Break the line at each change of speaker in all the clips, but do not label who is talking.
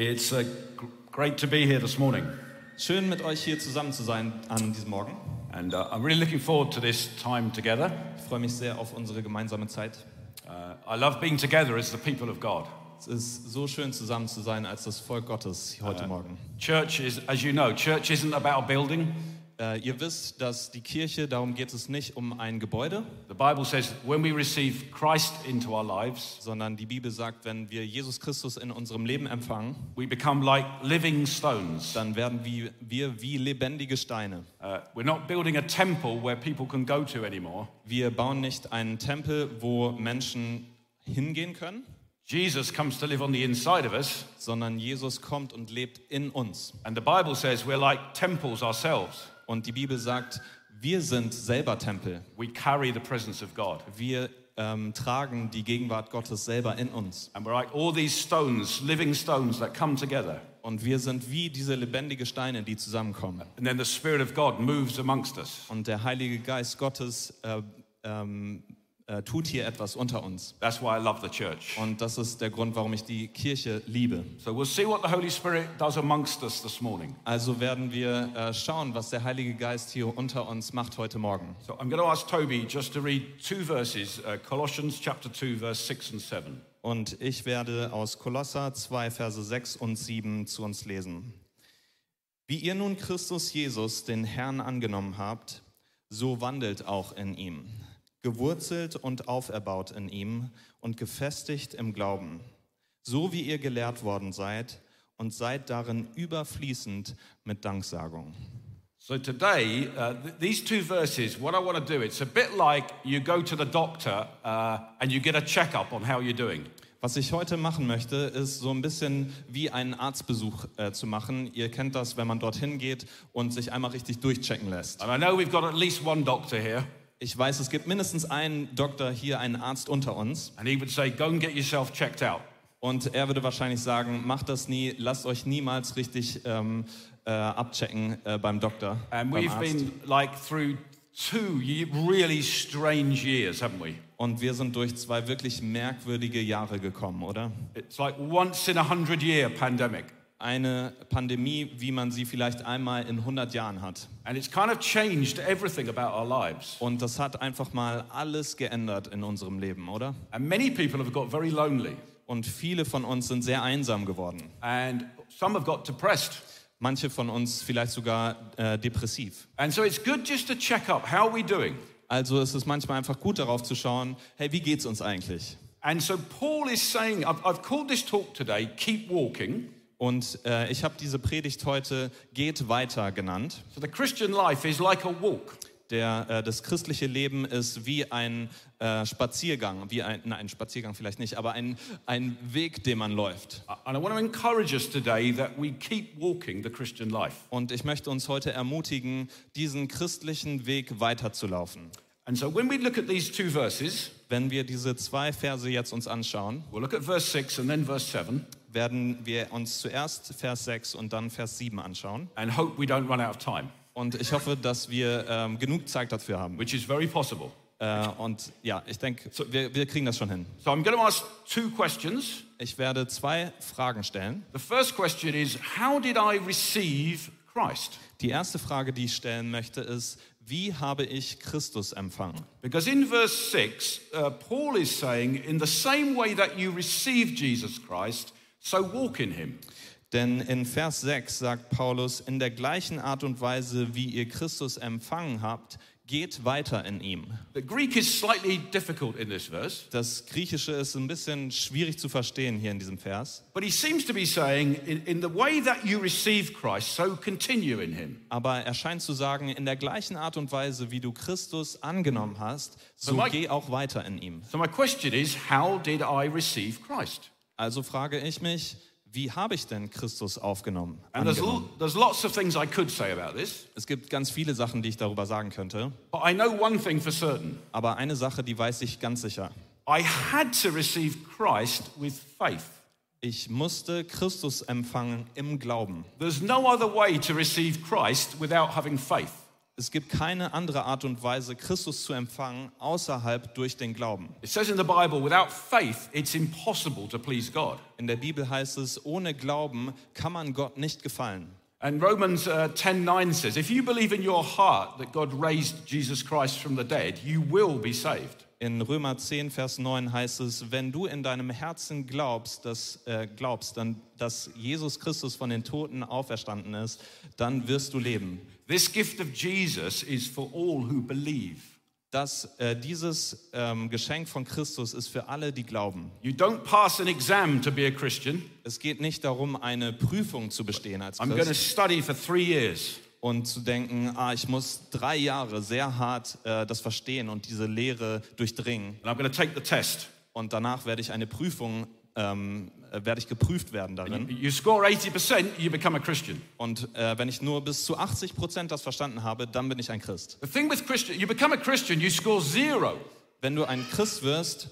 It's uh, great to be here this morning,
Schön mit euch hier zusammen zu sein an diesem Morgen.
and uh, I'm really looking forward to this time together.
Ich freue mich sehr auf unsere gemeinsame Zeit.
Uh, I love being together as the people of God.
Es ist so schön zusammen zu sein als das Volk Gottes heute Morgen.
Church is, as you know, church isn't about a building.
Äh, ihr wisst, dass die Kirche, darum geht es nicht um ein Gebäude,
The Bible says when we receive Christ into our lives,
sondern die Bibel sagt, wenn wir Jesus Christus in unserem Leben empfangen,
we become like living stones.
dann werden wir, wir wie lebendige Steine.
Uh, we're not building a temple where people can go to anymore.
Wir bauen nicht einen Tempel, wo Menschen hingehen können,
Jesus comes to live on the inside of us,
sondern Jesus kommt und lebt in uns.
and the Bible says we're like temples ourselves.
Und die Bibel sagt, wir sind selber Tempel.
We carry the presence of God.
Wir ähm, tragen die Gegenwart Gottes selber in uns.
And we're like all these stones, living stones that come together.
Und wir sind wie diese lebendige Steine, die zusammenkommen.
And then the Spirit of God moves amongst us.
Und der Heilige Geist Gottes äh, ähm, äh, tut hier etwas unter uns.
That's why I love the church.
Und das ist der Grund, warum ich die Kirche liebe.
So we'll see what the Holy Spirit does amongst us this morning.
Also werden wir äh, schauen, was der Heilige Geist hier unter uns macht heute Morgen.
So I'm going to ask Toby just to read two verses, uh, Colossians chapter 2, verse 6 and 7.
Und ich werde aus Kolosser 2, Verse 6 und 7 zu uns lesen. Wie ihr nun Christus Jesus, den Herrn, angenommen habt, so wandelt auch in ihm, gewurzelt und auferbaut in ihm und gefestigt im Glauben, so wie ihr gelehrt worden seid und seid darin überfließend mit Danksagung.
So today, uh, th- these two verses, what I want to do, it's a bit like you go to the doctor uh, and you get a checkup on how you're doing.
Was ich heute machen möchte, ist so ein bisschen wie einen Arztbesuch äh, zu machen. Ihr kennt das, wenn man dorthin geht und sich einmal richtig durchchecken lässt.
And I know we've got at least one doctor here,
Ich weiß, es gibt mindestens einen Doktor hier, einen Arzt unter uns.
and he would say, go and get yourself checked out.
Und er würde wahrscheinlich sagen, macht das nie, lasst euch niemals richtig ähm, äh, abchecken äh, beim Doktor.
And
beim
we've
Arzt.
been like through two really strange years, haven't we?
Und wir sind durch zwei wirklich merkwürdige Jahre gekommen, oder?
It's like once in a hundred year pandemic.
Eine Pandemie, wie man sie vielleicht einmal in 100 Jahren hat.
And it's kind of changed everything about our lives.
Und das hat einfach mal alles geändert in unserem Leben, oder?
And many people have got very lonely.
Und viele von uns sind sehr einsam geworden.
And some have got depressed.
Manche von uns vielleicht sogar äh, depressiv.
And so it's good just to check up how we doing?
Also ist es manchmal einfach gut darauf zu schauen, hey, wie geht's uns eigentlich?
And so Paul is saying, I've, I've called this talk today, Keep Walking.
Und äh, ich habe diese Predigt heute Geht weiter genannt.
So the Christian life is like a walk.
Der, äh, das christliche Leben ist wie ein äh, Spaziergang, wie ein, nein, ein Spaziergang vielleicht nicht, aber ein, ein Weg, den man läuft.
And I want to encourage us today that we keep walking the Christian life.
Und ich möchte uns heute ermutigen, diesen christlichen Weg weiterzulaufen.
And so when we look at these two verses,
Wenn wir diese zwei Verse jetzt uns anschauen,
we'll look at verse 6 and then verse 7
werden wir uns zuerst Vers 6 und dann Vers 7 anschauen.
and hope we don't run out of time,
Und ich hoffe, dass wir ähm, genug Zeit dafür haben.
which is very possible.
Äh, und ja, ich denke, wir, wir kriegen das schon hin.
So I'm going to ask two questions.
Ich werde zwei Fragen stellen.
The first question is How did I receive Christ?
Die erste Frage, die ich stellen möchte, ist, wie habe ich Christus empfangen?
Because in verse 6, uh, Paul is saying, In the same way that you received Jesus Christ, so walk in him.
Denn in Vers 6 sagt Paulus, in der gleichen Art und Weise, wie ihr Christus empfangen habt, geht weiter in ihm.
The Greek is slightly difficult in this verse,
Das Griechische ist ein bisschen schwierig zu verstehen hier in diesem Vers.
but he seems to be saying, In, in the way that you received Christ, so continue in him.
Aber er scheint zu sagen, in der gleichen Art und Weise, wie du Christus angenommen hast, so
Mike-
geh auch weiter in ihm.
So my question is How did I receive Christ?
Also frage ich mich, wie habe ich denn Christus aufgenommen? Angenommen? Es gibt ganz viele Sachen, die ich darüber sagen könnte.
but I know one thing for certain.
Aber eine Sache, die weiß ich ganz sicher. Ich musste Christus empfangen im Glauben.
There's no other way to receive Christ without having faith.
Es gibt keine andere Art und Weise, Christus zu empfangen, außerhalb durch den Glauben.
It says in the Bible, without faith, it's impossible to please God.
In der Bibel heißt es, ohne Glauben kann man Gott nicht gefallen.
And Romans uh, 10:9 says, if you believe in your heart that God raised Jesus Christ from the dead, you will be saved.
In Römer 10, Vers 9 heißt es, wenn du in deinem Herzen glaubst, dass, äh, glaubst dann, dass Jesus Christus von den Toten auferstanden ist, dann wirst du leben.
This gift of Jesus is for all who believe.
dass äh, dieses ähm, Geschenk von Christus ist für alle, die glauben.
You don't pass an exam to be a Christian.
Es geht nicht darum, eine Prüfung zu bestehen als
I'm going to
Christ
study for three years.
und zu denken, ah, ich muss drei Jahre sehr hart äh, das verstehen und diese Lehre durchdringen.
And I'm going to take the test.
Und danach werde ich eine Prüfung, ähm, äh, werde ich geprüft werden darin.
You score 80%, you become a Christian.
Und äh, wenn ich nur bis zu 80 Prozent das verstanden habe, dann bin ich ein Christ.
The thing with Christian, you become a Christian, you score zero
Wenn du ein Christ wirst,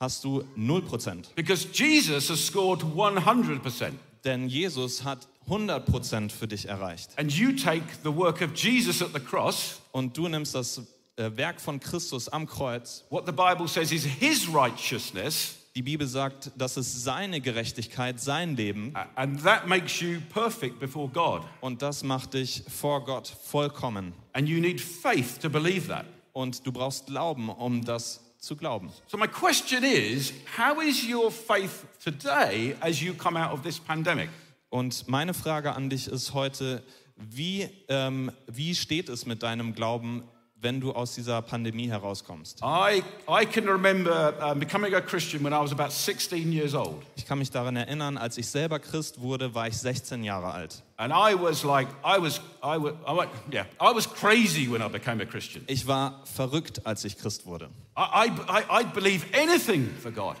hast du 0 Prozent.
because Jesus has scored 100%.
Denn Jesus hat 100 Prozent für dich erreicht.
And you take the work of Jesus at the cross,
Und du nimmst das äh, Werk von Christus am Kreuz.
what the Bible says is his righteousness,
Die Bibel sagt, das ist seine Gerechtigkeit, sein Leben.
and that makes you perfect before God.
Und das macht dich vor Gott vollkommen.
And you need faith to believe that.
Und du brauchst Glauben, um das zu glauben.
So, my question is how is your faith today as you come out of this pandemic?
Und meine Frage an dich ist heute, wie, ähm, wie steht es mit deinem Glauben, wenn du aus dieser Pandemie herauskommst?
I, I can remember uh, becoming a Christian when I was about 16 years old.
Ich kann mich daran erinnern, als ich selber Christ wurde, war ich 16 Jahre alt.
And I was like, I was, I was, I went, yeah, I was crazy when I became a Christian.
Ich war verrückt, als ich Christ wurde.
I, I, I, I'd believe anything for God.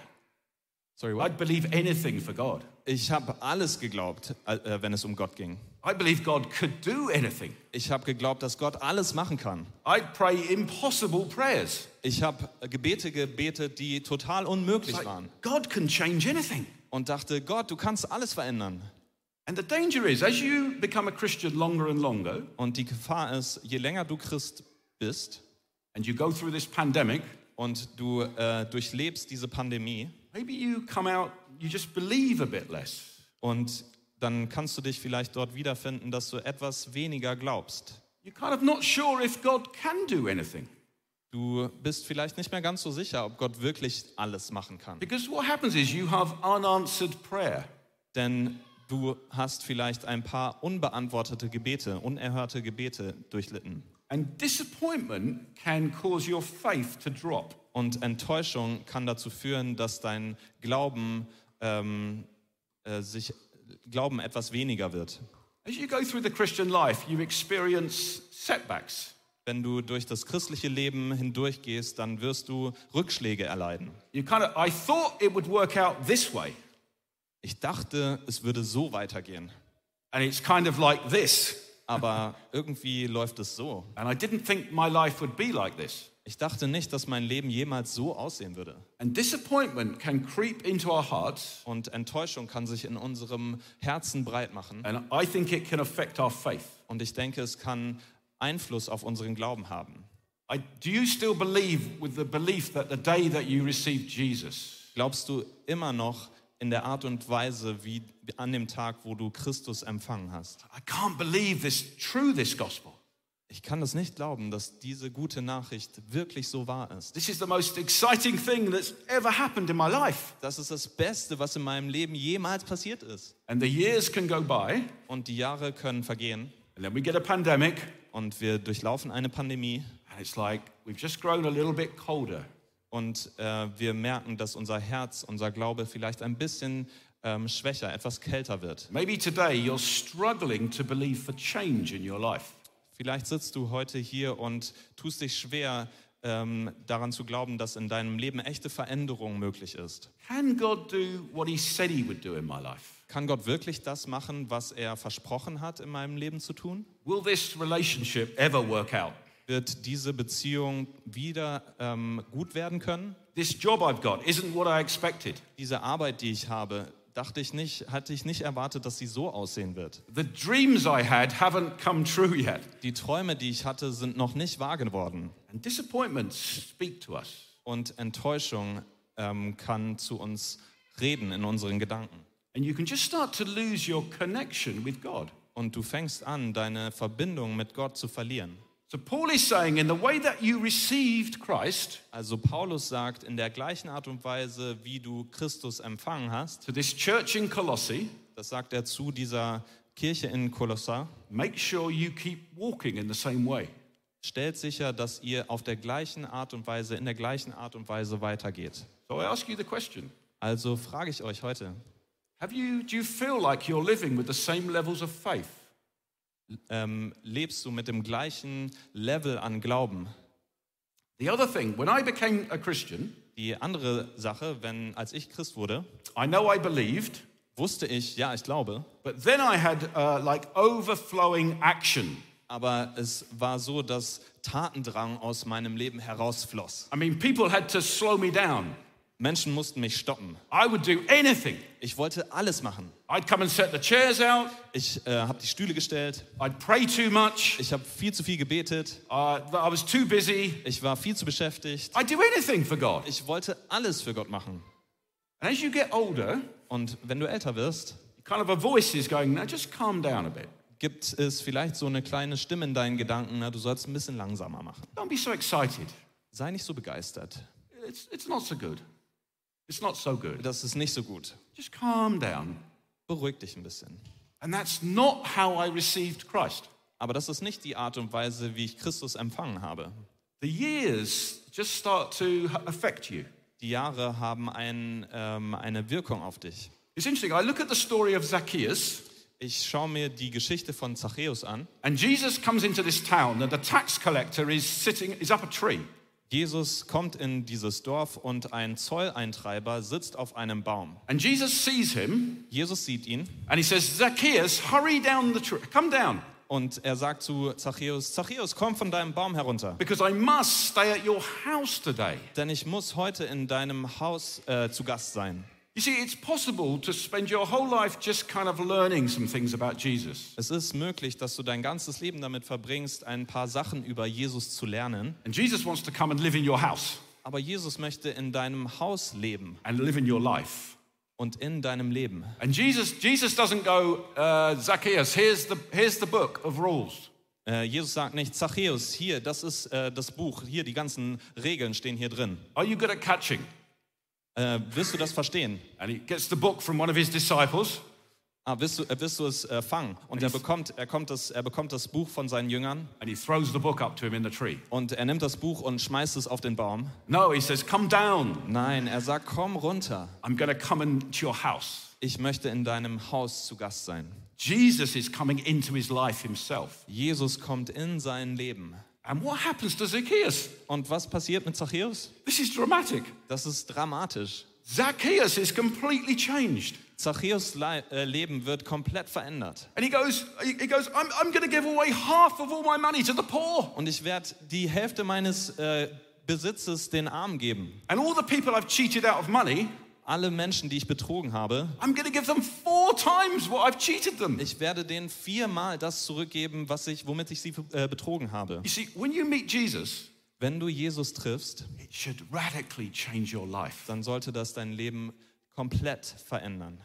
Sorry,
I'd believe anything for God.
Ich habe alles geglaubt, äh, wenn es um Gott ging.
I believe God could do anything.
Ich habe geglaubt, dass Gott alles machen kann.
I'd pray impossible prayers.
Ich habe Gebete gebetet, die total unmöglich
Like,
waren.
God can change anything.
Und dachte, Gott, du kannst alles verändern.
And the danger is, as you become a Christian longer and longer,
Und die Gefahr ist, je länger du Christ bist
and you go through this pandemic,
und du äh, durchlebst diese Pandemie
maybe you come out, you just believe a bit less.
und dann kannst du dich vielleicht dort wiederfinden, dass du etwas weniger glaubst.
You're kind of not sure if God can do anything.
Du bist vielleicht nicht mehr ganz so sicher, ob Gott wirklich alles machen kann.
Because what happens is you have unanswered prayer.
Denn du hast vielleicht ein paar unbeantwortete Gebete, unerhörte Gebete durchlitten.
And disappointment can cause your faith to drop.
Und Enttäuschung kann dazu führen, dass dein Glauben, ähm, äh, sich, Glauben etwas weniger wird.
As you go through the Christian life, you experience setbacks.
Wenn du durch das christliche Leben hindurchgehst, dann wirst du Rückschläge erleiden.
You kind of, I thought it would work out this way,
Ich dachte, es würde so weitergehen,
and it's kind of like this.
aber irgendwie läuft es so.
And I didn't think my life would be like this.
Ich dachte nicht, dass mein Leben jemals so aussehen würde.
And disappointment can creep into our hearts,
Und Enttäuschung kann sich in unserem Herzen breit machen.
and I think it can affect our faith.
Und ich denke, es kann Einfluss auf unseren Glauben haben.
I, do you still believe with the belief that the day that you received Jesus,
Glaubst du immer noch in der Art und Weise, wie an dem Tag, wo du Christus empfangen hast?
I can't believe this true, this gospel.
Ich kann das nicht glauben, dass diese gute Nachricht wirklich so wahr ist.
This is the most exciting thing that's ever happened in my life.
Das ist das Beste, was in meinem Leben jemals passiert ist.
And the years can go by,
Und die Jahre können vergehen
and then we get a pandemic,
und wir durchlaufen eine Pandemie
and it's like we've just grown a little bit colder.
und äh, wir merken, dass unser Herz, unser Glaube vielleicht ein bisschen ähm, schwächer, etwas kälter wird.
Maybe today you're struggling to believe for change in your life.
Vielleicht sitzt du heute hier und tust dich schwer, ähm, daran zu glauben, dass in deinem Leben echte Veränderung möglich ist.
Can God do what He said He would do in my life?
Kann Gott wirklich das machen, was er versprochen hat, in meinem Leben zu tun?
Will this relationship ever work out?
Wird diese Beziehung wieder ähm, gut werden können?
This job I've got isn't what I expected.
Diese Arbeit, die ich habe, dachte ich nicht, hatte ich nicht erwartet, dass sie so aussehen wird.
The dreams I had haven't come true yet.
Die Träume, die ich hatte, sind noch nicht wahr geworden.
And disappointments speak to us.
Und Enttäuschung ähm, kann zu uns reden in unseren Gedanken.
And you can just start to lose your connection with God.
Und du fängst an, deine Verbindung mit Gott zu verlieren.
So Paul is saying, in the way that you received Christ
Also Paulus sagt, in der gleichen Art und Weise, wie du Christus empfangen hast,
to this church in Colossae,
das sagt er zu dieser Kirche in Kolosser,
make sure you keep walking in the same way.
stellt sicher, dass ihr auf der gleichen Art und Weise, in der gleichen Art und Weise weitergeht.
So I ask you the question
Also frage ich euch heute,
have you, do you feel like you're living with the same levels of faith?
Ähm, lebst du mit dem gleichen Level an Glauben?
The other thing, when I became a Christian,
Die andere Sache, wenn als ich Christ wurde,
I know I believed,
wusste ich, ja, ich glaube,
but then I had uh, like overflowing action.
aber es war so, dass Tatendrang aus meinem Leben herausfloss.
I mean, people had to slow me down.
Menschen mussten mich stoppen.
I would do anything.
Ich wollte alles machen.
I'd come and set the chairs out.
Ich äh, habe die Stühle gestellt.
I'd pray too much.
Ich habe viel zu viel gebetet.
Uh, I was too busy.
Ich war viel zu beschäftigt.
I'd do anything for God.
Ich wollte alles für Gott machen.
And as you get older,
Und wenn du älter wirst,
kind of a voice is going, now just calm down a bit.
gibt es vielleicht so eine kleine Stimme in deinen Gedanken, na, du sollst ein bisschen langsamer machen.
Don't be so excited.
Sei nicht so begeistert.
It's, it's not so good. It's not so good.
Das ist nicht so gut.
Just calm down.
Beruhig dich ein bisschen.
And that's not how I received Christ.
Aber das ist nicht die Art und Weise, wie ich Christus empfangen habe.
The years just start to affect you.
Die Jahre haben ein, ähm, eine Wirkung auf dich.
It's interesting. I look at the story of Zacchaeus,
Ich schaue mir die Geschichte von Zachäus an.
and Jesus comes into this town, and the tax collector is sitting, is up a tree.
Jesus kommt in dieses Dorf und ein Zolleintreiber sitzt auf einem Baum.
And Jesus sees him,
Jesus sieht ihn
and he says, Zacchaeus, hurry down the tree. Come down,
und er sagt zu Zachäus, Zachäus, komm von deinem Baum herunter,
because I must stay at your house today.
denn ich muss heute in deinem Haus äh, zu Gast sein.
You see, it's possible to spend your whole life just kind of learning some things about Jesus.
Es ist möglich, dass du dein ganzes Leben damit verbringst, ein paar Sachen über Jesus zu lernen.
And Jesus wants to come and live in your house
Aber Jesus möchte in deinem Haus leben
and live in your life.
und in deinem Leben.
And Jesus, Jesus doesn't go, uh, Zacchaeus, here's the, here's the book of rules.
Äh, Jesus sagt nicht, Zachäus, hier, das ist äh, das Buch, hier, die ganzen Regeln stehen hier drin.
Are you good at catching?
Äh, wirst du das verstehen?
And he gets the book from one of his disciples.
Ah, wirst du, äh, wirst du es äh, fangen? Und er bekommt, er, kommt das, er bekommt das Buch von seinen Jüngern
And he throws the book up to him in the tree.
und er nimmt das Buch und schmeißt es auf den Baum.
No, he says, Come down.
Nein, er sagt, komm runter.
I'm going to come into your house.
Ich möchte in deinem Haus zu Gast sein.
Jesus is coming into his life himself.
Jesus kommt in sein Leben.
And what happens to Zacchaeus?
Und was passiert mit Zacchaeus?
This is dramatic.
Das ist dramatisch.
Zacchaeus is completely changed.
Zacchaeus Le äh, Leben wird komplett verändert.
And he goes, he goes I'm, I'm going to give away half of all my money to the poor.
Und ich werde die Hälfte meines äh, Besitzes den Armen geben.
And all the people I've cheated out of money,
Alle Menschen, die ich betrogen habe,
I'm going to give them four times what I've cheated them.
ich werde denen viermal das zurückgeben, was ich, womit ich sie äh, betrogen habe.
You see, when you meet Jesus,
Wenn du Jesus triffst,
it should radically change your life.
dann sollte das dein Leben komplett verändern.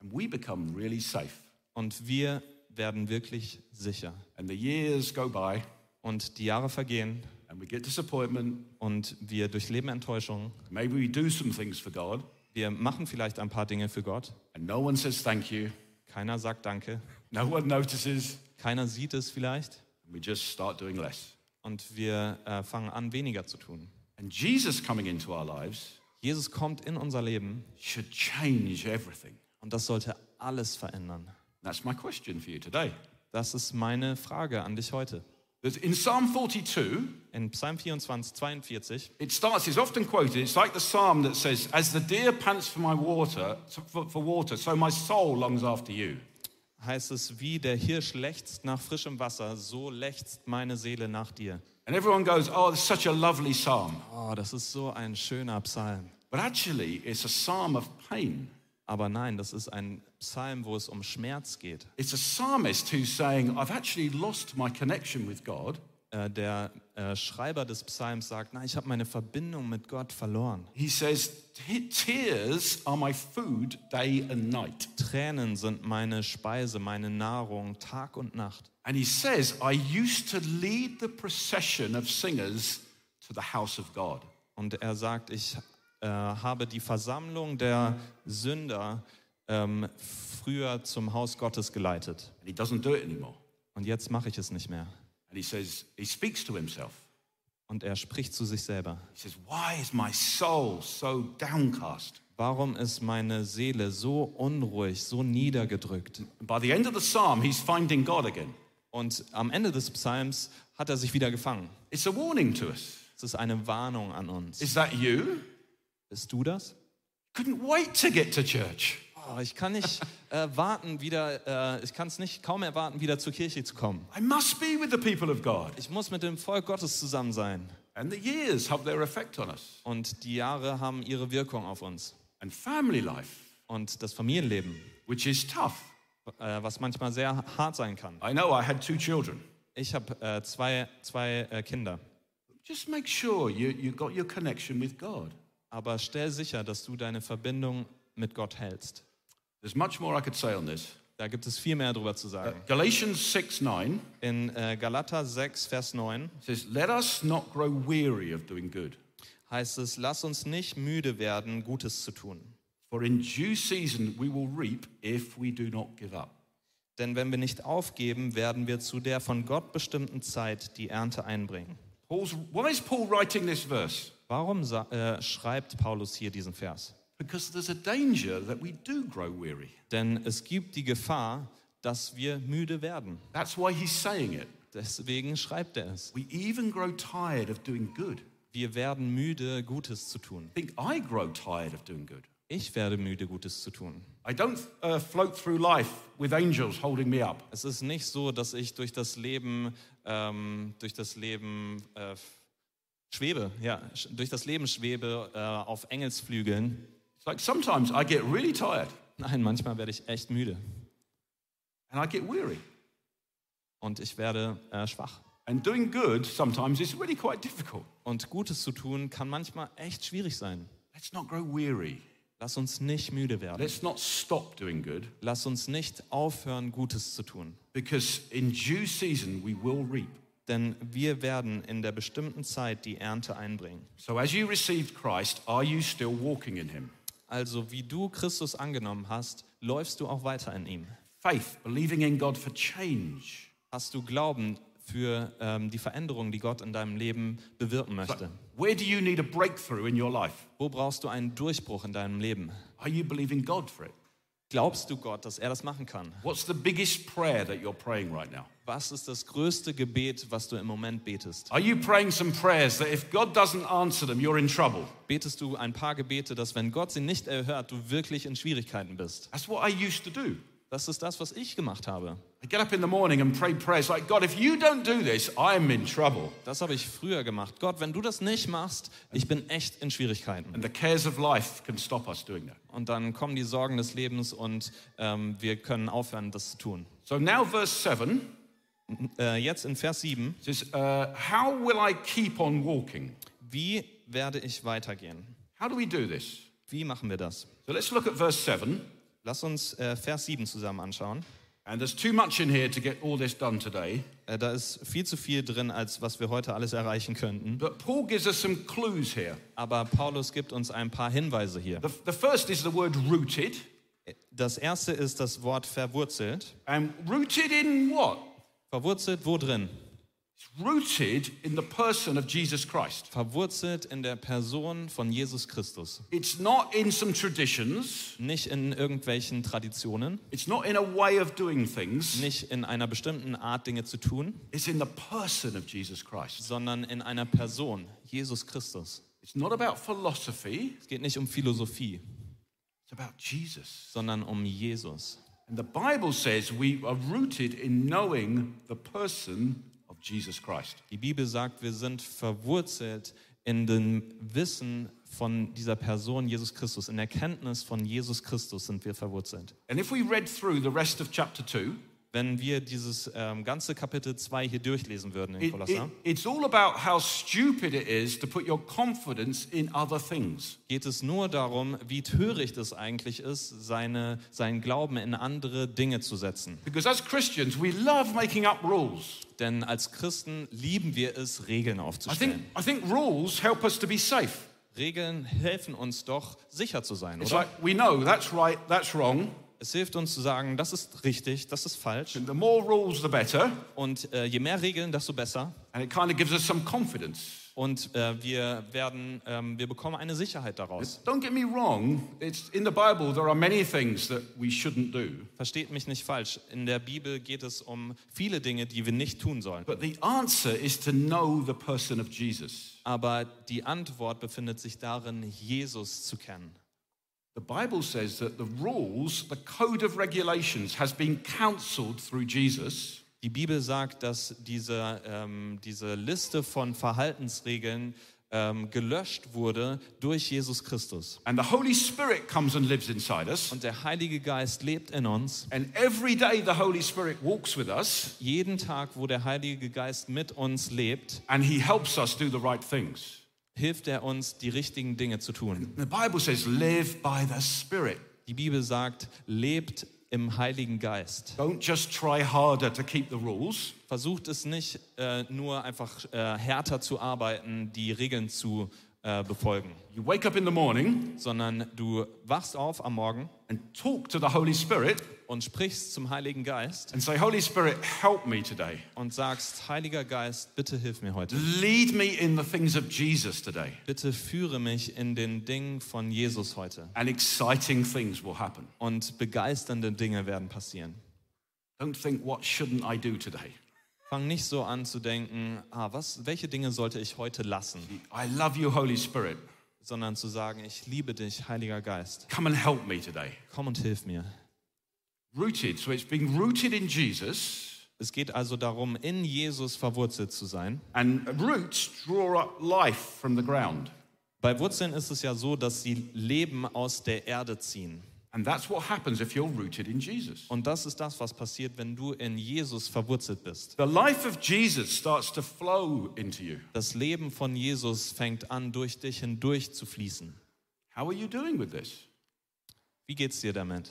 And we become really safe.
Und wir werden wirklich sicher.
And the years go by,
Und die Jahre vergehen
and we get disappointment.
und wir durchleben Enttäuschung.
Maybe we do some things for God,
Wir machen vielleicht ein paar Dinge für Gott.
and no one says thank you.
Keiner sagt Danke.
No one notices,
Keiner sieht es vielleicht.
we just start doing less.
Und wir äh, fangen an, weniger zu tun.
And Jesus coming into our lives
Jesus kommt in unser Leben
should change everything.
und das sollte alles verändern.
That's my question for you today.
Das ist meine Frage an dich heute.
In Psalm 42,
In Psalm 24, 42
it starts, it's often quoted, it's like the psalm that says, As the deer pants for my water, for, for water, so my soul longs after you.
heißt es, wie der Hirsch lechzt nach frischem Wasser, so lechzt meine Seele nach dir.
And everyone goes, Oh, it's such a lovely psalm.
Oh, das ist so ein schöner Psalm.
But actually, it's a psalm of pain.
Aber nein, das ist ein Psalm, wo es um Schmerz geht.
It's a psalmist who's saying, I've actually lost my connection with God.
Äh, Der äh, Schreiber des Psalms sagt, nein, ich habe meine Verbindung mit Gott verloren.
He says, "Te- Tears are my food day and night.
Tränen sind meine Speise, meine Nahrung, Tag und Nacht.
And he says, I used to lead the procession of singers to the house of God.
Und er sagt, ich äh, habe die Versammlung der Sünder ähm, früher zum Haus Gottes geleitet.
And he doesn't do it anymore.
Und jetzt mache ich es nicht mehr.
And he says, he speaks to himself.
Und er spricht zu sich selber.
He says, Why is my soul so downcast?
Warum ist meine Seele so unruhig, so niedergedrückt?
By the end of the psalm, he's finding God again.
Und am Ende des Psalms hat er sich wieder gefangen.
It's a warning to us.
Es ist eine Warnung an uns.
Is that you?
Bist du das?
Couldn't wait to get to church.
Oh, ich kann nicht äh, warten, wieder, äh, ich kann es nicht kaum erwarten, wieder zur Kirche zu kommen.
I must be with the people of God.
Ich muss mit dem Volk Gottes zusammen sein.
And the years have their effect on us.
Und die Jahre haben ihre Wirkung auf uns.
And family life,
Und das Familienleben,
which is tough.
äh, was manchmal sehr hart sein kann.
I know I had two children.
Ich habe äh, zwei, zwei äh, Kinder.
Just make sure you, you got your connection with God.
Aber stell sicher, dass du deine Verbindung mit Gott hältst.
There's much more I could say on this.
Da gibt es viel mehr darüber zu
Uh,
sagen.
Galatians 6 9
In äh, Galater 6, Vers 9
says, Let us not grow weary of doing good,
heißt es, lass uns nicht müde werden, Gutes zu tun.
for in due season we will reap if we do not give up.
Denn wenn wir nicht aufgeben, werden wir zu der von Gott bestimmten Zeit die Ernte einbringen.
Paul's, why is Paul writing this verse?
Warum äh, schreibt Paulus hier diesen Vers?
Because there's a danger that we do grow weary.
Denn es gibt die Gefahr, dass wir müde werden.
That's why he's saying it.
Deswegen schreibt er es.
We even grow tired of doing good.
Wir werden müde, Gutes zu tun.
I think I grow tired of doing good.
Ich werde müde, Gutes zu tun.
I don't uh, float through life with angels holding me up.
Es ist nicht so, dass ich durch das Leben, ähm, durch das Leben äh, schwebe, ja, durch das Leben schwebe äh, auf Engelsflügeln.
It's like sometimes I get really tired
Nein, manchmal werde ich echt müde
and I get weary.
und ich werde äh, schwach.
And doing good sometimes is really quite difficult.
Und Gutes zu tun kann manchmal echt schwierig sein.
Let's not grow weary.
Lass uns nicht müde werden.
Let's not stop doing good
Lass uns nicht aufhören, Gutes zu tun.
because in due season we will reap.
Denn wir werden in der bestimmten Zeit die Ernte einbringen.
So as you received Christ, are you still walking in him?
Also wie du Christus angenommen hast, läufst du auch weiter in ihm.
Faith, believing in God for change.
Hast du Glauben für ähm, die Veränderung, die Gott in deinem Leben bewirken möchte?
Where do you need a breakthrough in your life?
Wo brauchst du einen Durchbruch in deinem Leben?
Are you believing God for it?
Glaubst du Gott, dass er das machen kann?
What's the biggest prayer that you're praying right now?
Was ist das größte Gebet, was du im Moment betest?
Are you praying some prayers that if God doesn't answer them, you're in trouble?
Betest du ein paar Gebete, dass wenn Gott sie nicht erhört, du wirklich in Schwierigkeiten bist?
That's what I used to do.
Das ist das, was ich gemacht habe.
I get up in the morning and pray prayers like, God, if you don't do this, I'm in trouble.
Das habe ich früher gemacht. Gott, wenn du das nicht machst, ich bin echt in Schwierigkeiten.
And the cares of life can stop us doing that.
Und dann kommen die Sorgen des Lebens und ähm, wir können aufhören, das zu tun.
So now, verse 7
Äh, jetzt in Vers 7.
says, uh, How will I keep on walking?
Wie werde ich weitergehen?
How do we do this?
Wie machen wir das?
So let's look at verse 7.
Lass uns äh, Vers 7 zusammen anschauen.
And there's too much in here to get all this done today.
Äh, da ist viel zu viel drin, als was wir heute alles erreichen könnten.
But Paul gives us some clues here.
Aber Paulus gibt uns ein paar Hinweise hier.
The, the first is the word rooted.
Das erste ist das Wort verwurzelt.
And rooted in what?
Verwurzelt wo drin?
It's rooted in the person of Jesus Christ.
Verwurzelt in der Person von Jesus Christus.
It's not in some traditions,
Nicht in irgendwelchen Traditionen,
it's not in a way of doing things,
nicht in einer bestimmten Art Dinge zu tun,
it's in the person of Jesus Christ.
sondern in einer Person, Jesus Christus.
It's not about philosophy,
Es geht nicht um Philosophie,
it's about Jesus.
sondern um Jesus.
And the Bible says we are rooted in knowing the person of Jesus Christ.
Die Bibel sagt, wir sind verwurzelt in dem Wissen von dieser Person Jesus Christus, in der Kenntnis von Jesus Christus sind wir verwurzelt.
And if we read through the rest of chapter 2,
Wenn wir dieses ähm, ganze Kapitel 2 hier durchlesen würden in
it, it,
Kolosser,
it's all about how stupid it is to put your confidence in other things.
geht es nur darum, wie töricht es eigentlich ist, seine, seinen Glauben in andere Dinge zu setzen.
Because as Christians, we love making up rules.
Denn als Christen lieben wir es, Regeln
I think,
aufzustellen.
I think rules help us to be safe.
Regeln helfen uns doch, sicher zu sein,
It's
oder?
like we know that's right, that's wrong.
Es hilft uns zu sagen, das ist richtig, das ist falsch.
And the more rules, the better.
Und äh, je mehr Regeln, desto besser.
And it kind of gives us some confidence.
Und äh, wir werden, ähm, wir bekommen eine Sicherheit daraus.
Don't get me wrong, it's in the Bible there are many things that we shouldn't do.
Versteht mich nicht falsch. In der Bibel geht es um viele Dinge, die wir nicht tun sollen.
But the answer is to know the person of Jesus.
Aber die Antwort befindet sich darin, Jesus zu kennen.
The Bible says that the rules, the code of regulations, has been counseled through Jesus.
Die Bibel sagt, dass diese, ähm, diese Liste von Verhaltensregeln ähm, gelöscht wurde durch Jesus Christus.
And the Holy Spirit comes and lives inside us.
Und der Heilige Geist lebt in uns.
And every day the Holy Spirit walks with us
Jeden Tag, wo der Heilige Geist mit uns lebt,
and he helps us do the right things.
Hilft er uns, die richtigen Dinge zu tun.
The Bible says, live by the Spirit.
Die Bibel sagt, lebt im Heiligen Geist.
Don't just try harder to keep the rules.
Versucht es nicht äh, nur einfach äh, härter zu arbeiten, die Regeln zu äh, befolgen,
You wake up in the morning
sondern du wachst auf am Morgen
and talk to the Holy Spirit
und sprichst zum Heiligen Geist
and say, Holy Spirit, help me today.
und sagst, Heiliger Geist, bitte hilf mir heute.
Lead me in the things of Jesus today.
Bitte führe mich in den Dingen von Jesus heute.
And exciting things will happen.
Und begeisternde Dinge werden passieren.
Don't think, what shouldn't I do today?
Fang nicht so an zu denken, ah, was, welche Dinge sollte ich heute lassen,
I love you, Holy Spirit.
sondern zu sagen, ich liebe dich, Heiliger Geist.
Come and help me today.
Komm und hilf mir.
Rooted. So it's being rooted in Jesus.
Es geht also darum, in Jesus verwurzelt zu sein.
And roots draw up life from the ground.
Bei Wurzeln ist es ja so, dass sie Leben aus der Erde ziehen.
And that's what happens if you're rooted in Jesus.
Und das ist das, was passiert, wenn du in Jesus verwurzelt bist.
The life of Jesus starts to flow into you.
Das Leben von Jesus fängt an, durch dich hindurch zu fließen.
How are you doing with this?
Wie geht's dir damit?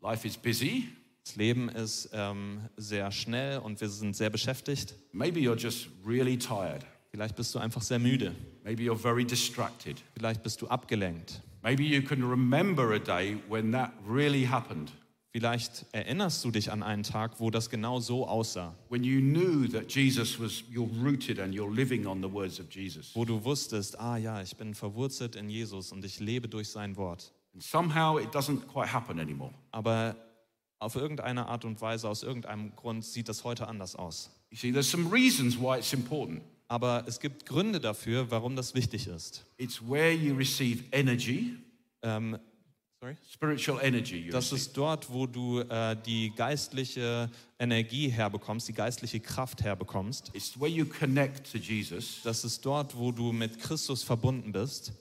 Life is busy.
Das Leben ist ähm, sehr schnell und wir sind sehr beschäftigt.
Maybe you're just really tired.
Vielleicht bist du einfach sehr müde.
Maybe you're very distracted.
Vielleicht bist du abgelenkt.
Maybe you can remember a day when that really happened,
Vielleicht erinnerst du dich an einen Tag, wo das genau so aussah.
when you knew that Jesus was, you're rooted and you're living on the words of Jesus.
Wo du wusstest, ah ja, ich bin verwurzelt in Jesus und ich lebe durch sein Wort.
And somehow it doesn't quite happen anymore.
Aber auf irgendeine Art und Weise, aus irgendeinem Grund sieht das heute anders aus.
You see, there's some reasons why it's important.
Aber es gibt Gründe dafür, warum das wichtig ist.
It's where you receive energy,
Ähm, sorry?
spiritual energy. You
Das
receive.
ist dort, wo du äh, die geistliche Energie herbekommst, die geistliche Kraft herbekommst.
It's where you connect to Jesus.
Das ist dort, wo du mit Christus verbunden bist.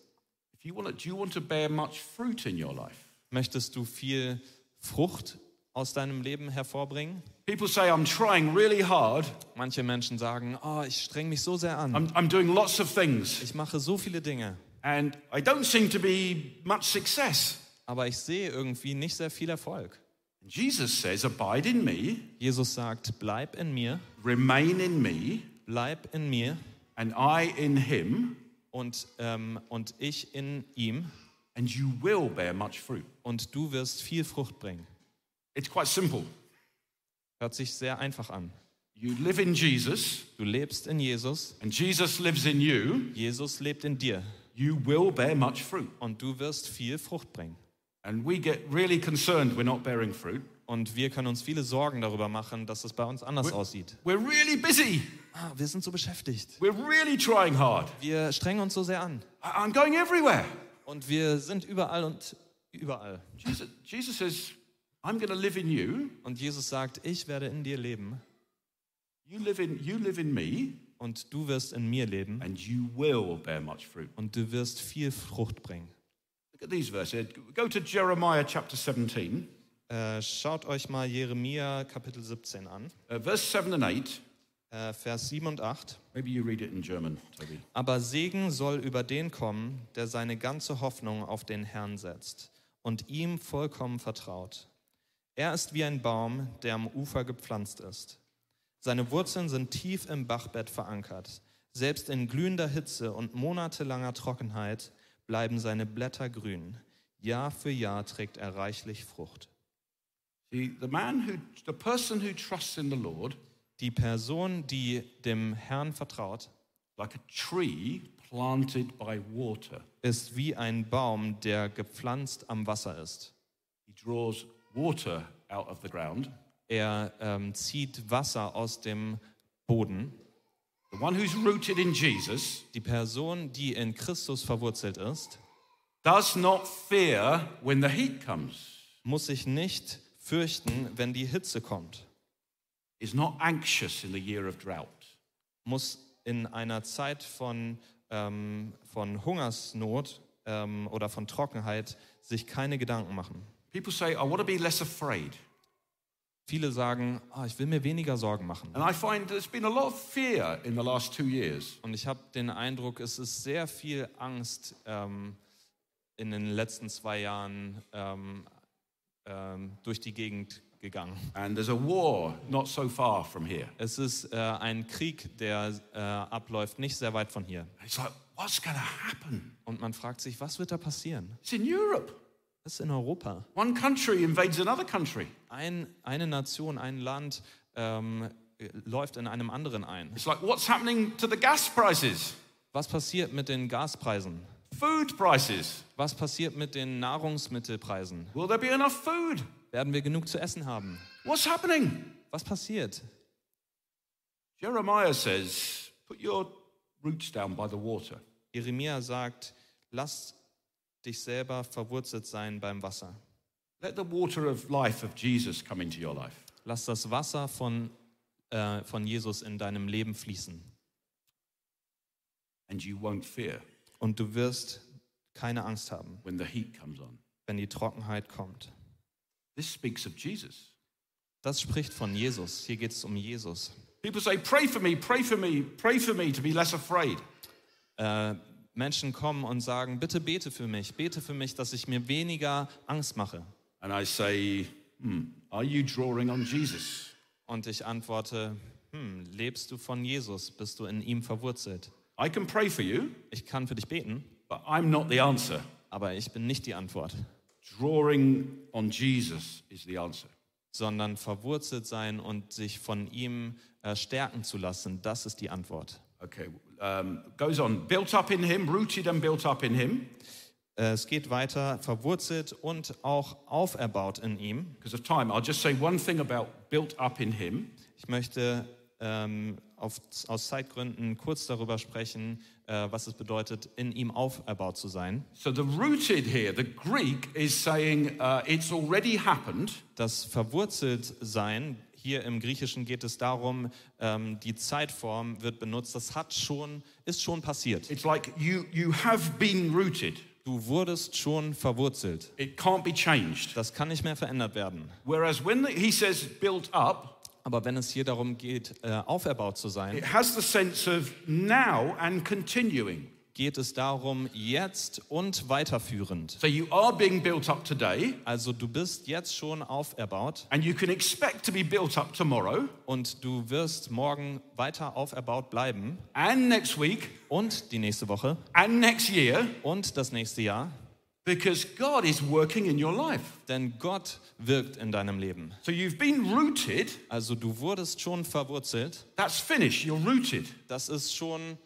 Möchtest du viel Frucht aus deinem Leben hervorbringen?
People say, I'm trying really hard.
Manche Menschen sagen, oh, ich streng mich so sehr an.
I'm, I'm doing lots of things.
Ich mache so viele Dinge,
And I don't seem to be much success.
aber ich sehe irgendwie nicht sehr viel Erfolg.
Jesus says, Abide in me,
Jesus sagt, bleib in mir,
remain in me,
bleib in mir
and I in him,
und, ähm, und ich in ihm
and you will bear much fruit.
und du wirst viel Frucht bringen.
It's quite simple.
Hört sich sehr einfach an.
You live in Jesus,
Du lebst in Jesus,
and Jesus lives in you,
Jesus lebt in dir
you will bear much fruit.
und du wirst viel Frucht bringen.
And we get really concerned we're not bearing fruit.
Und wir können uns viele Sorgen darüber machen, dass es bei uns anders aussieht.
We're really busy.
Ah, wir sind so beschäftigt.
We're really trying hard.
Wir strengen uns so sehr an.
I'm going everywhere.
Und wir sind überall und überall.
Jesus, Jesus says, I'm going to live in you.
Und Jesus sagt, ich werde in dir leben.
You live in, you live in me.
und du wirst in mir leben
and you will bear much fruit.
und du wirst viel Frucht bringen.
Look at these verses. Go to Jeremiah chapter 17,
Äh, schaut euch mal Jeremia Kapitel 17 an,
uh, verse 7 and 8.
äh, Vers 7 und 8.
Maybe you read it in German, Toby.
Aber Segen soll über den kommen, der seine ganze Hoffnung auf den Herrn setzt und ihm vollkommen vertraut. Er ist wie ein Baum, der am Ufer gepflanzt ist. Seine Wurzeln sind tief im Bachbett verankert. Selbst in glühender Hitze und monatelanger Trockenheit bleiben seine Blätter grün. Jahr für Jahr trägt er reichlich Frucht.
See, the man who, the person who trusts in the Lord,
Die Person, die dem Herrn vertraut,
like a tree planted by water,
ist wie ein Baum, der gepflanzt am Wasser ist.
he draws water out of the ground.
Er ähm, zieht Wasser aus dem Boden.
The one who's rooted in Jesus
Die Person, die in Christus verwurzelt ist,
does not fear when the heat comes,
muss sich nicht fürchten, wenn die Hitze kommt,
is not anxious in the year of drought.
muss in einer Zeit von, ähm, von Hungersnot ähm, oder von Trockenheit sich keine Gedanken machen.
People say, I want to be less afraid.
Viele sagen, ah, ich will mir weniger Sorgen machen.
And I find there's been a lot of fear in the last two years.
Und ich habe den Eindruck, es ist sehr viel Angst ähm, in den letzten zwei Jahren ähm, ähm, durch die Gegend gegangen.
And there's a war not so far from here.
Es ist äh, ein Krieg, der äh, abläuft nicht sehr weit von hier.
It's like, what's to happen?
Und man fragt sich, was wird da passieren?
It's in Europe.
Das ist in Europa.
One country invades another country.
Ein, eine Nation, ein Land ähm, läuft in einem anderen ein.
It's like, what's happening to the gas prices,
Was passiert mit den Gaspreisen?
Food prices?
Was passiert mit den Nahrungsmittelpreisen?
Will there be enough food?
Werden wir genug zu essen haben?
What's happening?
Was passiert?
Jeremiah says, put your roots down by the water.
Jeremia sagt, lass dich selber verwurzelt sein beim Wasser.
Let the water of life of Jesus come into your life.
Lass das Wasser von, äh, von Jesus in deinem Leben fließen.
And you won't fear
Und du wirst keine Angst haben,
when the heat comes on.
wenn die Trockenheit kommt.
This speaks of Jesus.
Das spricht von Jesus. Hier geht es um Jesus.
People say, Pray for me, pray for me, pray for me to be less afraid.
Äh, Menschen kommen und sagen, bitte bete für mich, bete für mich, dass ich mir weniger Angst mache.
And I say, hmm, Are you drawing on Jesus?
Und ich antworte, hm, lebst du von Jesus? Bist du in ihm verwurzelt?
I can pray for you,
Ich kann für dich beten,
but I'm not the answer.
aber ich bin nicht die Antwort,
Drawing on Jesus is the answer.
sondern verwurzelt sein und sich von ihm äh, stärken zu lassen, das ist die Antwort.
Okay, um, goes on. Built up in Him, rooted and built up in Him.
Äh, Es geht weiter, verwurzelt und auch auferbaut in ihm.
Because of time, I'll just say one thing about built up in Him.
Ich möchte ähm, auf, aus Zeitgründen kurz darüber sprechen, äh, was es bedeutet, in ihm auferbaut zu sein.
So the rooted here, the Greek is saying uh, it's already happened.
Das verwurzelt sein, hier im Griechischen geht es darum, ähm, die Zeitform wird benutzt, das hat schon, ist schon passiert.
It's like you, you have been rooted.
Du wurdest schon verwurzelt.
It can't be changed.
Das kann nicht mehr verändert werden.
Whereas when the, he says built up,
Aber wenn es hier darum geht, äh, auferbaut zu sein,
it has the sense of now and continuing.
geht es darum, jetzt und weiterführend.
So you are being built up today,
Also du bist jetzt schon auferbaut.
and you can expect to be built up tomorrow.
Und du wirst morgen weiter auferbaut bleiben.
And next week.
Und die nächste Woche.
And next year.
Und das nächste Jahr,
because God is working in your life.
denn Gott wirkt in deinem Leben.
So you've been rooted,
Also du wurdest schon verwurzelt,
that's finished, you're rooted.
das ist schon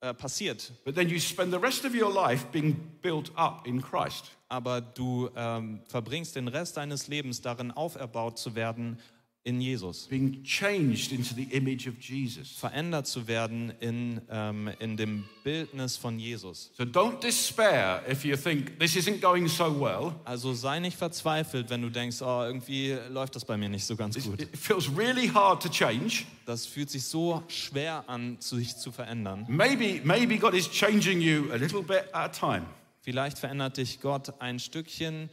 äh, passiert,
But then you spend the rest of your life being built up in Christ.
aber du ähm, verbringst den Rest deines Lebens darin auferbaut zu werden in Jesus.
being changed into the image of Jesus.
Verändert zu werden in, ähm, in dem Bildnis von Jesus.
So don't despair if you think this isn't going so well.
Also sei nicht verzweifelt, wenn du denkst, oh, irgendwie läuft das bei mir nicht so ganz gut.
It feels really hard to change.
Das fühlt sich so schwer an, sich zu verändern.
Maybe, maybe God is changing you a little bit at a time.
Vielleicht verändert dich Gott ein Stückchen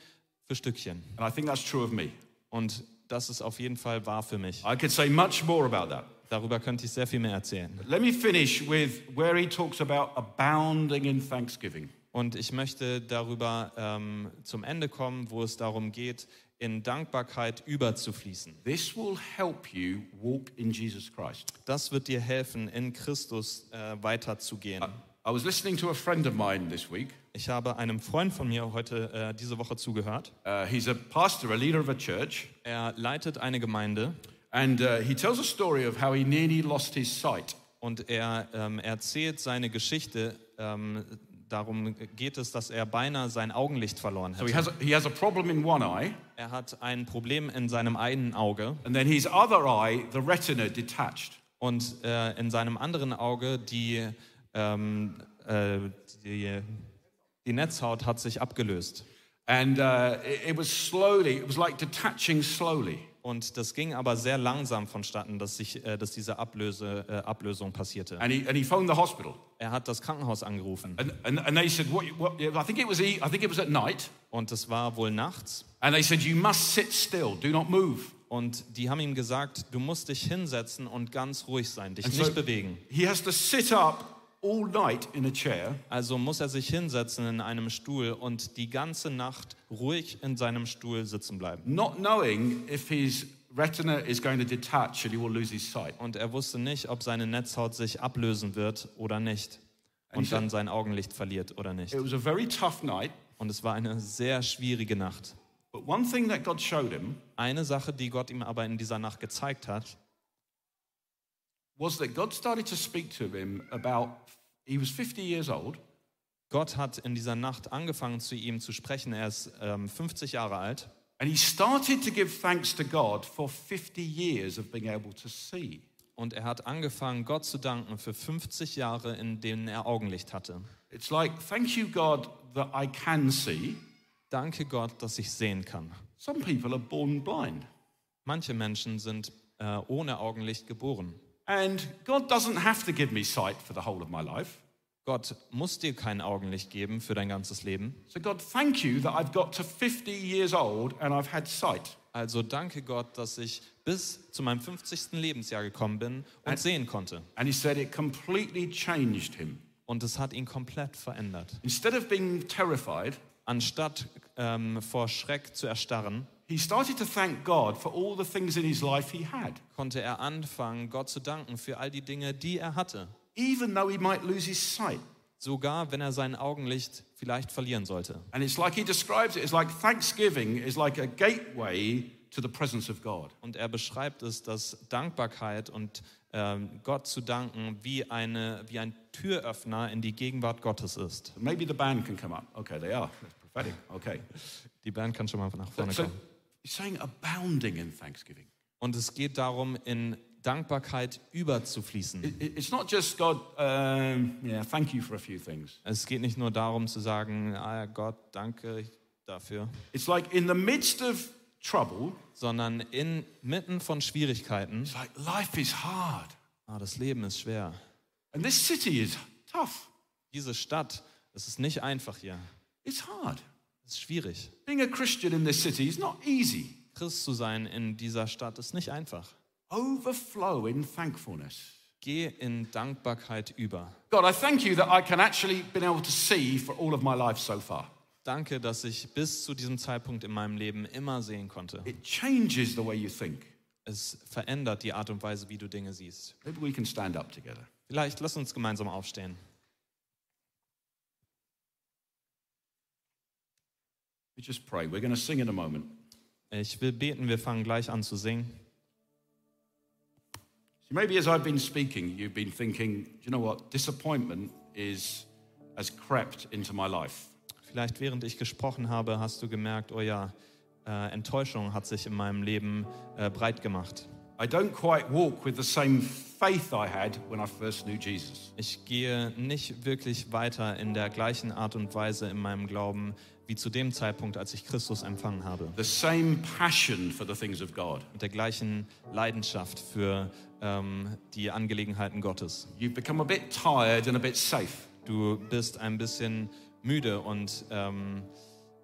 für Stückchen.
And I think that's true of me.
Und das ist auf jeden Fall wahr für mich.
I could say much more about that.
Darüber könnte ich sehr viel mehr erzählen.
Let me finish with where he talks about abounding in thanksgiving.
Und ich möchte darüber ähm, zum Ende kommen, wo es darum geht, in Dankbarkeit überzufließen.
This will help you walk in Jesus Christ.
Das wird dir helfen, in Christus äh, weiterzugehen.
I was listening to a friend of mine this week.
Ich habe einem Freund von mir heute äh, diese Woche zugehört.
Uh, he's a pastor, a leader of a church,
Er leitet eine Gemeinde
and uh, he tells a story of how he nearly lost his sight.
und er ähm, erzählt seine Geschichte. Ähm, darum geht es, dass er beinahe sein Augenlicht verloren
So he
hat.
has a, he has a problem in one eye,
Er hat ein Problem in seinem einen Auge
and then his other eye, the retina, detached.
und äh, in seinem anderen Auge die, ähm, äh, die, die Netzhaut hat sich abgelöst.
And uh, it, it was slowly, it was like detaching slowly.
Und das ging aber sehr langsam vonstatten, dass, sich, äh, dass diese Ablöse, äh, Ablösung passierte.
And he, and he phoned the hospital.
Er hat das Krankenhaus angerufen
And, and, and they said, what, what, I think it was e- I think it was at night.
und es war wohl nachts.
And they said, you must sit still, do not move.
Und die haben ihm gesagt, du musst dich hinsetzen und ganz ruhig sein, dich
And
nicht
so
bewegen.
he has to sit up all night in a chair
Also muss er sich hinsetzen in einem Stuhl und die ganze Nacht ruhig in seinem Stuhl sitzen bleiben.
not knowing if his retina is going to detach and he will lose his sight.
Und er wusste nicht, ob seine Netzhaut sich ablösen wird oder nicht. Und dann sein Augenlicht verliert oder nicht.
It was a very tough night,
Und es war eine sehr schwierige Nacht.
but one thing that God showed him
Eine Sache, die Gott ihm aber in dieser Nacht gezeigt hat,
was that God started to speak to him about, he was 50 years old,
Gott hat in dieser Nacht angefangen zu ihm zu sprechen. Er ist ähm, 50 Jahre alt
and he started to give thanks to God for 50 years of being able to see.
und er hat angefangen, Gott zu danken für 50 Jahre, in denen er Augenlicht hatte.
It's like, thank you, God, that I can see.
Danke Gott, dass ich sehen kann.
Some people are born blind.
Manche Menschen sind äh, ohne Augenlicht geboren.
And God doesn't have to give me sight for the whole of my life.
Gott muss dir kein Augenlicht geben für dein ganzes Leben.
So, God, thank you that I've got to 50 years old and I've had sight.
Also danke Gott, dass ich bis zu meinem 50. Lebensjahr gekommen bin und sehen konnte.
And he said it completely changed him.
Und es hat ihn komplett verändert.
Instead of being terrified,
Anstatt ähm, vor Schreck zu erstarren,
he started to thank God for all the things in his life he had,
konnte er anfangen, Gott zu danken für all die Dinge, die er hatte.
even though he might lose his sight.
Sogar wenn er sein Augenlicht vielleicht verlieren sollte.
And it's like he describes it, it's like thanksgiving is like a gateway to the presence of God.
Und er beschreibt es, dass Dankbarkeit und ähm, Gott zu danken wie, eine, wie ein Türöffner in die Gegenwart Gottes ist.
Maybe the band can come up. Okay, they are. That's prophetic. Okay.
Die Band kann schon mal nach
So,
vorne
so
kommen. Und es geht darum, in Dankbarkeit überzufließen.
It- it- It's not just God, um, yeah, thank you for a few things.
Es geht nicht nur darum zu sagen, ah, Gott, danke dafür,
It's like in the midst of trouble,
sondern inmitten von Schwierigkeiten,
it's like life is hard.
ah, das Leben ist schwer.
And this city is tough.
Diese Stadt, es ist nicht einfach hier.
It's hard.
Es ist schwierig.
Being a Christian in this city is not easy.
Christ zu sein in dieser Stadt ist nicht einfach.
Overflow in thankfulness.
Geh in Dankbarkeit über.
God, I thank you that I can actually been able to see for all of my life so far.
Danke, dass ich bis zu diesem Zeitpunkt in meinem Leben immer sehen konnte.
It changes the way you think.
Es verändert die Art und Weise, wie du Dinge siehst.
Maybe we can stand up together.
Vielleicht lass uns gemeinsam aufstehen.
We just pray. We're going to sing in a moment.
Ich will beten, wir fangen gleich an zu singen.
So maybe as I've been speaking, you've been thinking, do you know what? Disappointment is has crept into my life.
Vielleicht während ich gesprochen habe, hast du gemerkt, oh ja, äh, Enttäuschung hat sich in meinem Leben äh, breit gemacht.
I don't quite walk with the same faith I had when I first knew Jesus.
Ich gehe nicht wirklich weiter in der gleichen Art und Weise in meinem Glauben wie zu dem Zeitpunkt, als ich Christus empfangen habe.
The same passion for the things of God.
Mit der gleichen Leidenschaft für ähm, die Angelegenheiten Gottes.
You've become a bit tired and a bit safe.
Du bist ein bisschen müde und ähm,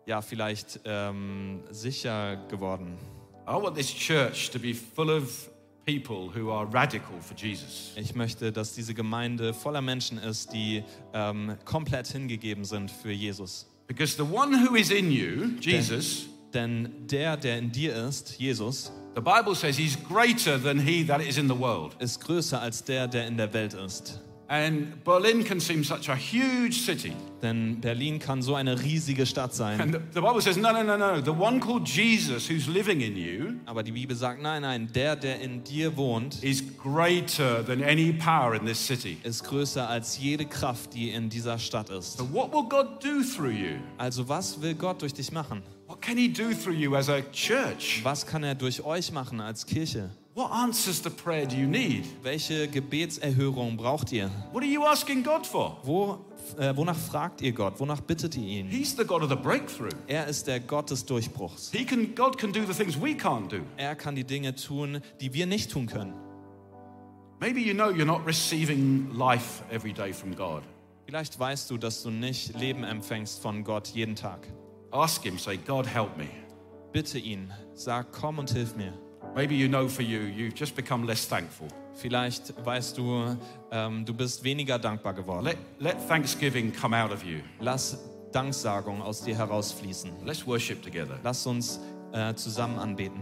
ja, vielleicht ähm, sicher geworden.
I want this church to be full of people who are radical for Jesus.
Ich möchte, dass diese Gemeinde voller Menschen ist, die ähm, komplett hingegeben sind für Jesus.
Because the one who is in you, Jesus,
Denn der, der in dir ist, Jesus,
the Bible says he's greater than he that is in the world.
ist größer als der, der in der Welt ist.
And Berlin can seem such a huge city.
Denn Berlin kann so eine riesige Stadt sein.
And the, Bible says, no, no, no, no. The one called Jesus who's living in you
Aber die Bibel sagt, nein, nein, der, der in dir wohnt,
is greater than any power in this city.
ist größer als jede Kraft, die in dieser Stadt ist.
So, what will God do through you?
Also was will Gott durch dich machen?
What can He do through you as a church?
Was kann er durch euch machen als Kirche?
What answers to prayer do you need?
Welche Gebetserhörung braucht ihr?
What are you asking God for?
Wo, äh, wonach fragt ihr Gott? Wonach bittet ihr ihn?
He's the God of the breakthrough.
Er ist der Gott des Durchbruchs.
He can, God can do the things we can't do.
Er kann die Dinge tun, die wir nicht tun können.
Maybe you know you're not receiving life every day from God.
Vielleicht weißt du, dass du nicht Leben empfängst von Gott jeden Tag.
Ask Him, say, God, help me.
Bitte ihn, sag, komm und hilf mir.
Maybe you know for you, you've just become less thankful.
Vielleicht weißt du, ähm, du bist weniger dankbar geworden.
Let, let thanksgiving come out of you.
Lass Danksagung aus dir herausfließen.
Let's worship together.
Lass uns äh, zusammen anbeten.